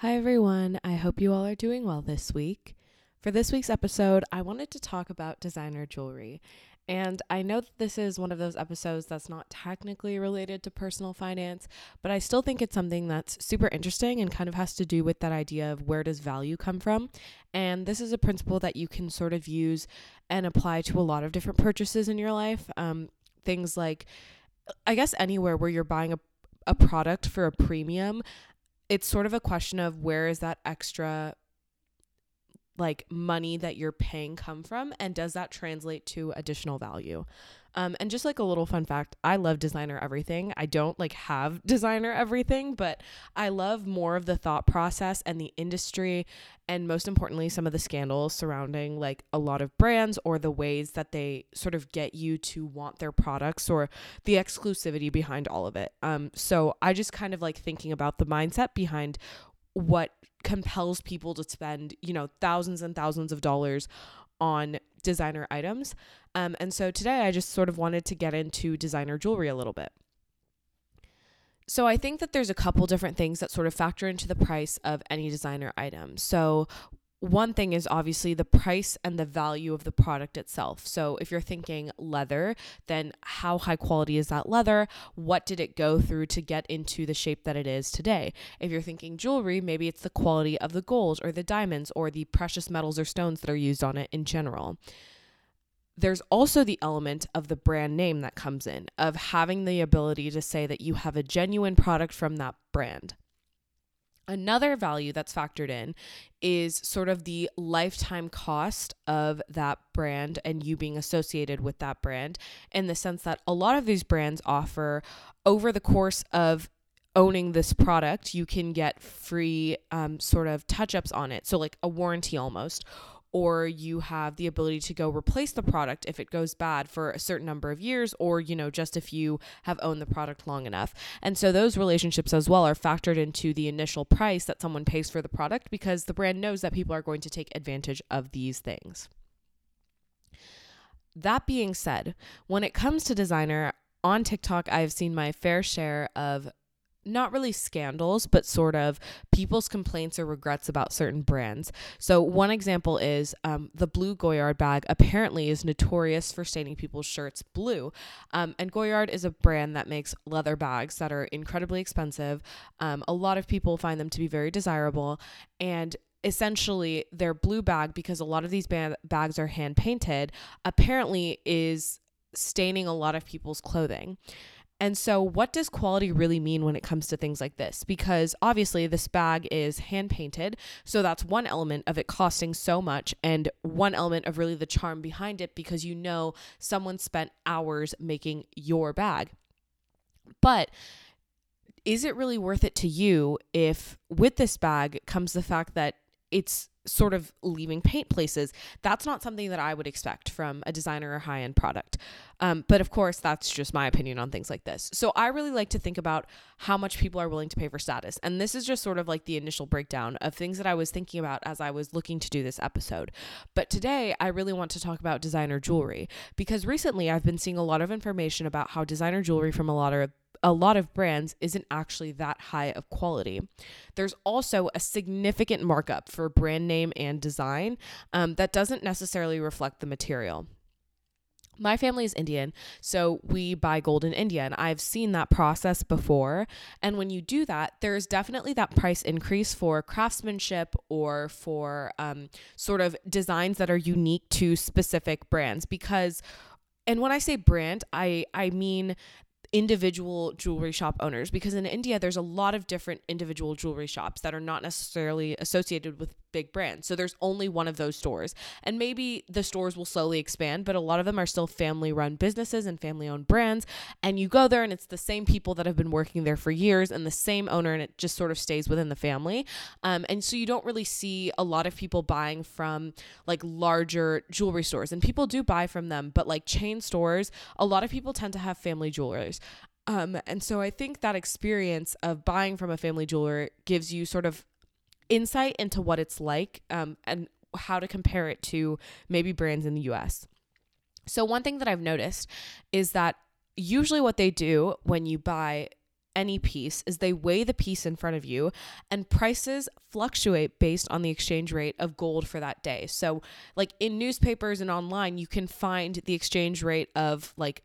Hi, everyone. I hope you all are doing well this week. For this week's episode, I wanted to talk about designer jewelry. And I know that this is one of those episodes that's not technically related to personal finance, but I still think it's something that's super interesting and kind of has to do with that idea of where does value come from. And this is a principle that you can sort of use and apply to a lot of different purchases in your life. Um, things like, I guess, anywhere where you're buying a a product for a premium, it's sort of a question of where is that extra like money that you're paying come from and does that translate to additional value um, and just like a little fun fact i love designer everything. I don't like have designer everything but i love more of the thought process and the industry and most importantly some of the scandals surrounding like a lot of brands or the ways that they sort of get you to want their products or the exclusivity behind all of it. Um, so i just kind of like thinking about the mindset behind what compels people to spend, you know, thousands and thousands of dollars on designer items. Um, and so today I just sort of wanted to get into designer jewelry a little bit. So I think that there's a couple different things that sort of factor into the price of any designer item. So one thing is obviously the price and the value of the product itself. So, if you're thinking leather, then how high quality is that leather? What did it go through to get into the shape that it is today? If you're thinking jewelry, maybe it's the quality of the gold or the diamonds or the precious metals or stones that are used on it in general. There's also the element of the brand name that comes in, of having the ability to say that you have a genuine product from that brand. Another value that's factored in is sort of the lifetime cost of that brand and you being associated with that brand in the sense that a lot of these brands offer over the course of owning this product, you can get free um, sort of touch ups on it. So, like a warranty almost, or you have the ability to go replace the product if it goes bad for a certain number of years or you know just if you have owned the product long enough. And so those relationships as well are factored into the initial price that someone pays for the product because the brand knows that people are going to take advantage of these things. That being said when it comes to designer on TikTok, I've seen my fair share of not really scandals, but sort of people's complaints or regrets about certain brands. So, one example is um, the blue Goyard bag apparently is notorious for staining people's shirts blue. Um, and Goyard is a brand that makes leather bags that are incredibly expensive. Um, a lot of people find them to be very desirable. And essentially, their blue bag, because a lot of these ba- bags are hand painted, apparently is staining a lot of people's clothing. And so, what does quality really mean when it comes to things like this? Because obviously, this bag is hand painted. So, that's one element of it costing so much, and one element of really the charm behind it because you know someone spent hours making your bag. But is it really worth it to you if with this bag comes the fact that it's sort of leaving paint places. That's not something that I would expect from a designer or high end product. Um, but of course, that's just my opinion on things like this. So I really like to think about how much people are willing to pay for status. And this is just sort of like the initial breakdown of things that I was thinking about as I was looking to do this episode. But today, I really want to talk about designer jewelry because recently I've been seeing a lot of information about how designer jewelry from a lot of a lot of brands isn't actually that high of quality. There's also a significant markup for brand name and design um, that doesn't necessarily reflect the material. My family is Indian, so we buy gold in India, and I've seen that process before. And when you do that, there's definitely that price increase for craftsmanship or for um, sort of designs that are unique to specific brands because and when I say brand, I I mean individual jewelry shop owners because in India there's a lot of different individual jewelry shops that are not necessarily associated with big brands. So there's only one of those stores. And maybe the stores will slowly expand, but a lot of them are still family run businesses and family owned brands. And you go there and it's the same people that have been working there for years and the same owner and it just sort of stays within the family. Um, and so you don't really see a lot of people buying from like larger jewelry stores. And people do buy from them, but like chain stores, a lot of people tend to have family jewelers. Um, and so I think that experience of buying from a family jeweler gives you sort of insight into what it's like um, and how to compare it to maybe brands in the US. So, one thing that I've noticed is that usually what they do when you buy any piece is they weigh the piece in front of you and prices fluctuate based on the exchange rate of gold for that day. So, like in newspapers and online, you can find the exchange rate of like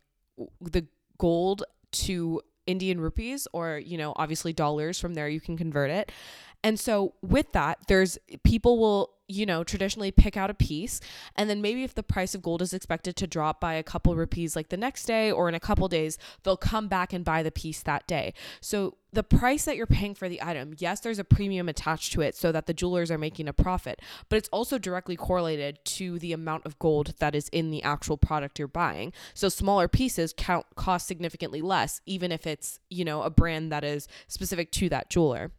the gold to Indian rupees or, you know, obviously dollars. From there, you can convert it. And so with that, there's people will, you know, traditionally pick out a piece. And then maybe if the price of gold is expected to drop by a couple rupees like the next day or in a couple days, they'll come back and buy the piece that day. So the price that you're paying for the item, yes, there's a premium attached to it so that the jewelers are making a profit, but it's also directly correlated to the amount of gold that is in the actual product you're buying. So smaller pieces count cost significantly less, even if it's, you know, a brand that is specific to that jeweler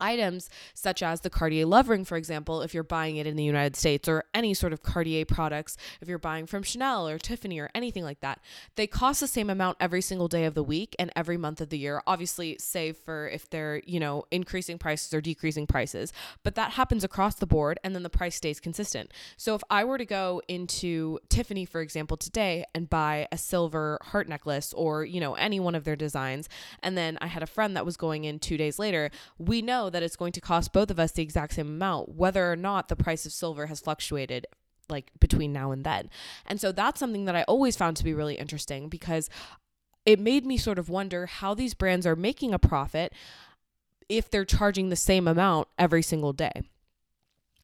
items such as the Cartier love ring, for example, if you're buying it in the United States, or any sort of Cartier products, if you're buying from Chanel or Tiffany or anything like that, they cost the same amount every single day of the week and every month of the year. Obviously, save for if they're, you know, increasing prices or decreasing prices, but that happens across the board and then the price stays consistent. So if I were to go into Tiffany, for example, today and buy a silver heart necklace or, you know, any one of their designs, and then I had a friend that was going in two days later, we know that it's going to cost both of us the exact same amount, whether or not the price of silver has fluctuated like between now and then. And so that's something that I always found to be really interesting because it made me sort of wonder how these brands are making a profit if they're charging the same amount every single day.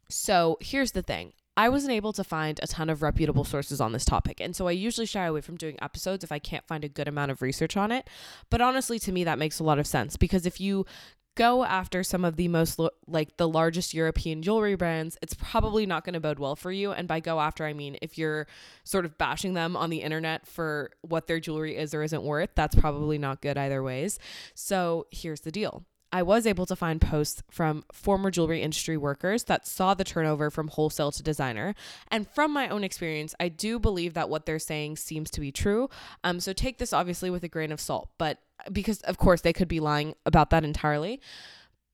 So here's the thing I wasn't able to find a ton of reputable sources on this topic. And so I usually shy away from doing episodes if I can't find a good amount of research on it. But honestly, to me, that makes a lot of sense because if you go after some of the most lo- like the largest European jewelry brands, it's probably not going to bode well for you. And by go after, I mean if you're sort of bashing them on the internet for what their jewelry is or isn't worth, that's probably not good either ways. So here's the deal. I was able to find posts from former jewelry industry workers that saw the turnover from wholesale to designer. And from my own experience, I do believe that what they're saying seems to be true. Um, so take this obviously with a grain of salt, but because of course they could be lying about that entirely.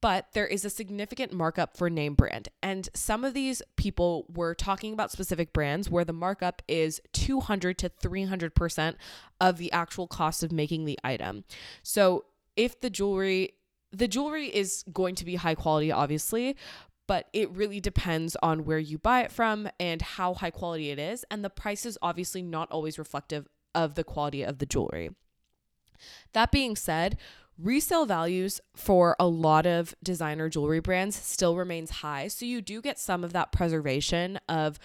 But there is a significant markup for name brand. And some of these people were talking about specific brands where the markup is 200 to 300% of the actual cost of making the item. So if the jewelry the jewelry is going to be high quality, obviously, but it really depends on where you buy it from and how high quality it is. And the price is obviously not always reflective of the quality of the jewelry. That being said, resale values for a lot of designer jewelry brands still remains high. So you do get some of that preservation of,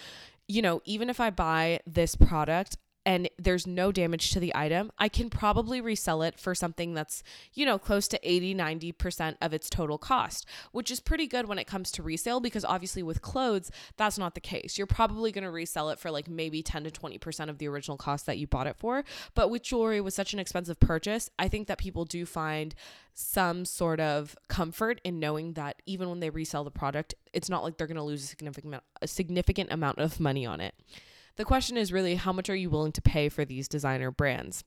you know, even if I buy this product, and there's no damage to the item, I can probably resell it for something that's, you know, close to 80, 90% of its total cost, which is pretty good when it comes to resale because obviously with clothes, that's not the case. You're probably going to resell it for like maybe 10 to 20% of the original cost that you bought it for. But with jewelry, with such an expensive purchase, I think that people do find some sort of comfort in knowing that even when they resell the product, it's not like they're going to lose a significant a significant amount of money on it. The question is really how much are you willing to pay for these designer brands?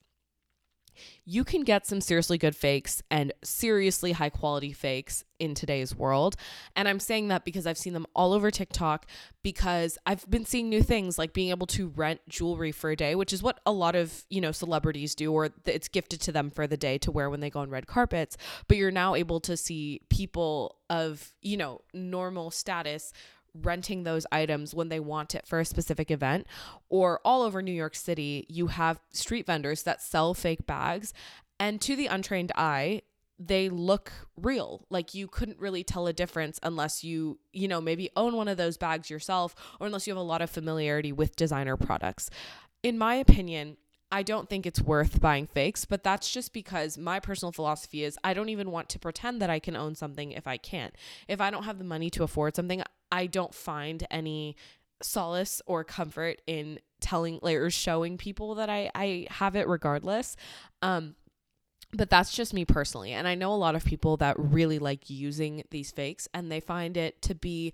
You can get some seriously good fakes and seriously high quality fakes in today's world. And I'm saying that because I've seen them all over TikTok because I've been seeing new things like being able to rent jewelry for a day, which is what a lot of, you know, celebrities do or it's gifted to them for the day to wear when they go on red carpets, but you're now able to see people of, you know, normal status renting those items when they want it for a specific event. Or all over New York City, you have street vendors that sell fake bags. And to the untrained eye, they look real. Like you couldn't really tell a difference unless you, you know, maybe own one of those bags yourself or unless you have a lot of familiarity with designer products. In my opinion, I don't think it's worth buying fakes, but that's just because my personal philosophy is I don't even want to pretend that I can own something if I can't. If I don't have the money to afford something, I don't find any solace or comfort in telling like, or showing people that I I have it regardless. Um but that's just me personally. And I know a lot of people that really like using these fakes and they find it to be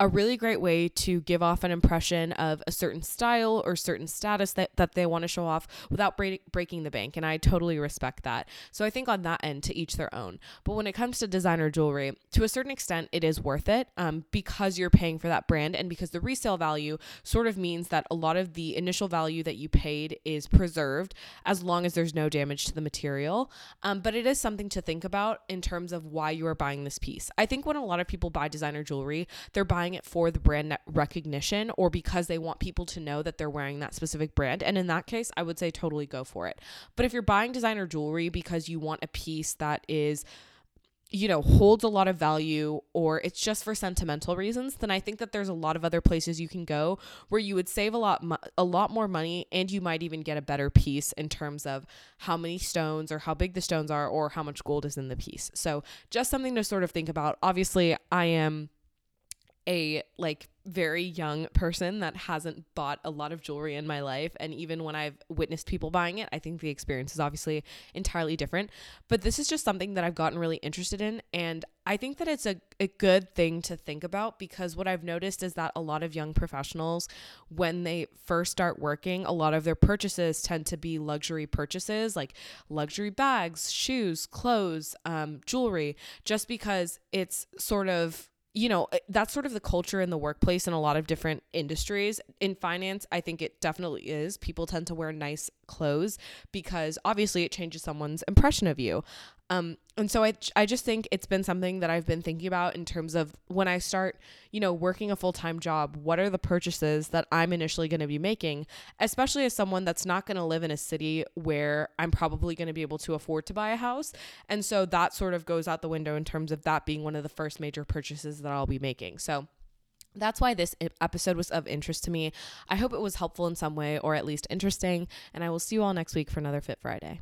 a really great way to give off an impression of a certain style or certain status that, that they want to show off without break, breaking the bank. And I totally respect that. So I think on that end, to each their own. But when it comes to designer jewelry, to a certain extent, it is worth it um, because you're paying for that brand and because the resale value sort of means that a lot of the initial value that you paid is preserved as long as there's no damage to the material. Um, but it is something to think about in terms of why you are buying this piece. I think when a lot of people buy designer jewelry, they're buying it for the brand recognition or because they want people to know that they're wearing that specific brand. And in that case, I would say totally go for it. But if you're buying designer jewelry because you want a piece that is you know, holds a lot of value or it's just for sentimental reasons, then I think that there's a lot of other places you can go where you would save a lot a lot more money and you might even get a better piece in terms of how many stones or how big the stones are or how much gold is in the piece. So, just something to sort of think about. Obviously, I am a like very young person that hasn't bought a lot of jewelry in my life and even when I've witnessed people buying it, I think the experience is obviously entirely different. But this is just something that I've gotten really interested in and I think that it's a, a good thing to think about because what I've noticed is that a lot of young professionals, when they first start working, a lot of their purchases tend to be luxury purchases like luxury bags, shoes, clothes, um, jewelry, just because it's sort of you know, eh, that's sort of the culture in the workplace in a lot of different industries. In finance, I think it definitely is. People tend to wear nice clothes because obviously it changes someone's impression of you. Um, and so I, I just think it's been something that I've been thinking about in terms of when I start, you know, working a full time job, what are the purchases that I'm initially going to be making, especially as someone that's not going to live in a city where I'm probably going to be able to afford to buy a house. And so that sort of goes out the window in terms of that being one of the first major purchases that I'll be making. So, that's why this episode was of interest to me. I hope it was helpful in some way or at least interesting. And I will see you all next week for another Fit Friday.